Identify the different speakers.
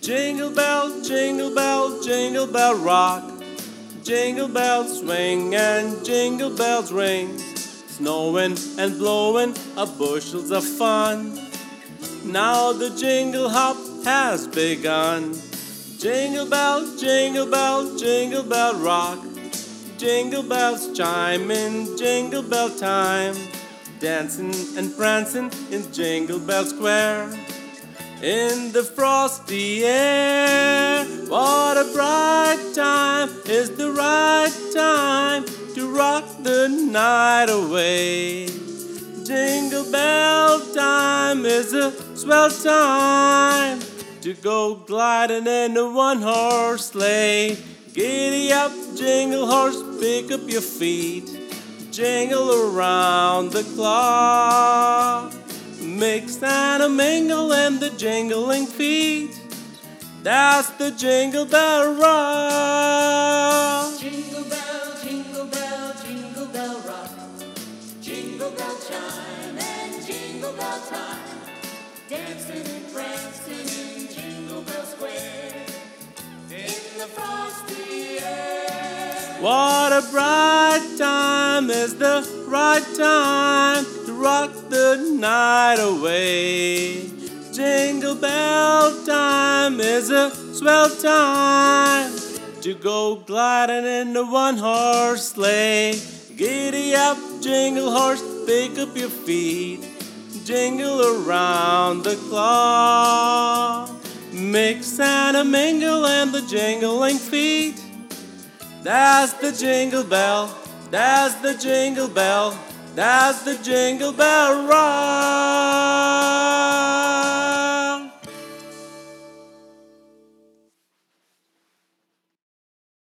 Speaker 1: Jingle bell, jingle bell, jingle bell rock. Jingle bells swing and jingle bells ring. Snowing and blowing a bushels of fun. Now the jingle hop has begun. Jingle bell, jingle bell, jingle bell rock. Jingle bells chime in jingle bell time. Dancing and prancing in Jingle Bell Square. In the frosty air, what a bright time is the right time to rock the night away. Jingle bell time is a swell time to go gliding in a one horse sleigh. Giddy up, jingle horse, pick up your feet, jingle around the clock. Mix and a mingle and the jingling feet. That's the jingle bell rock.
Speaker 2: Jingle bell, jingle bell, jingle bell rock. Jingle bell chime and jingle bell time. Dancing and prancing in Jingle Bell Square. In the frosty air.
Speaker 1: What a bright time is the right time to rock the night away. Jingle bell time is a swell time to go gliding in the one horse sleigh. Giddy up, jingle horse, pick up your feet, jingle around the clock. Mix and a mingle and the jingling feet. That's the jingle bell. That's the jingle bell. That's the jingle bell rock.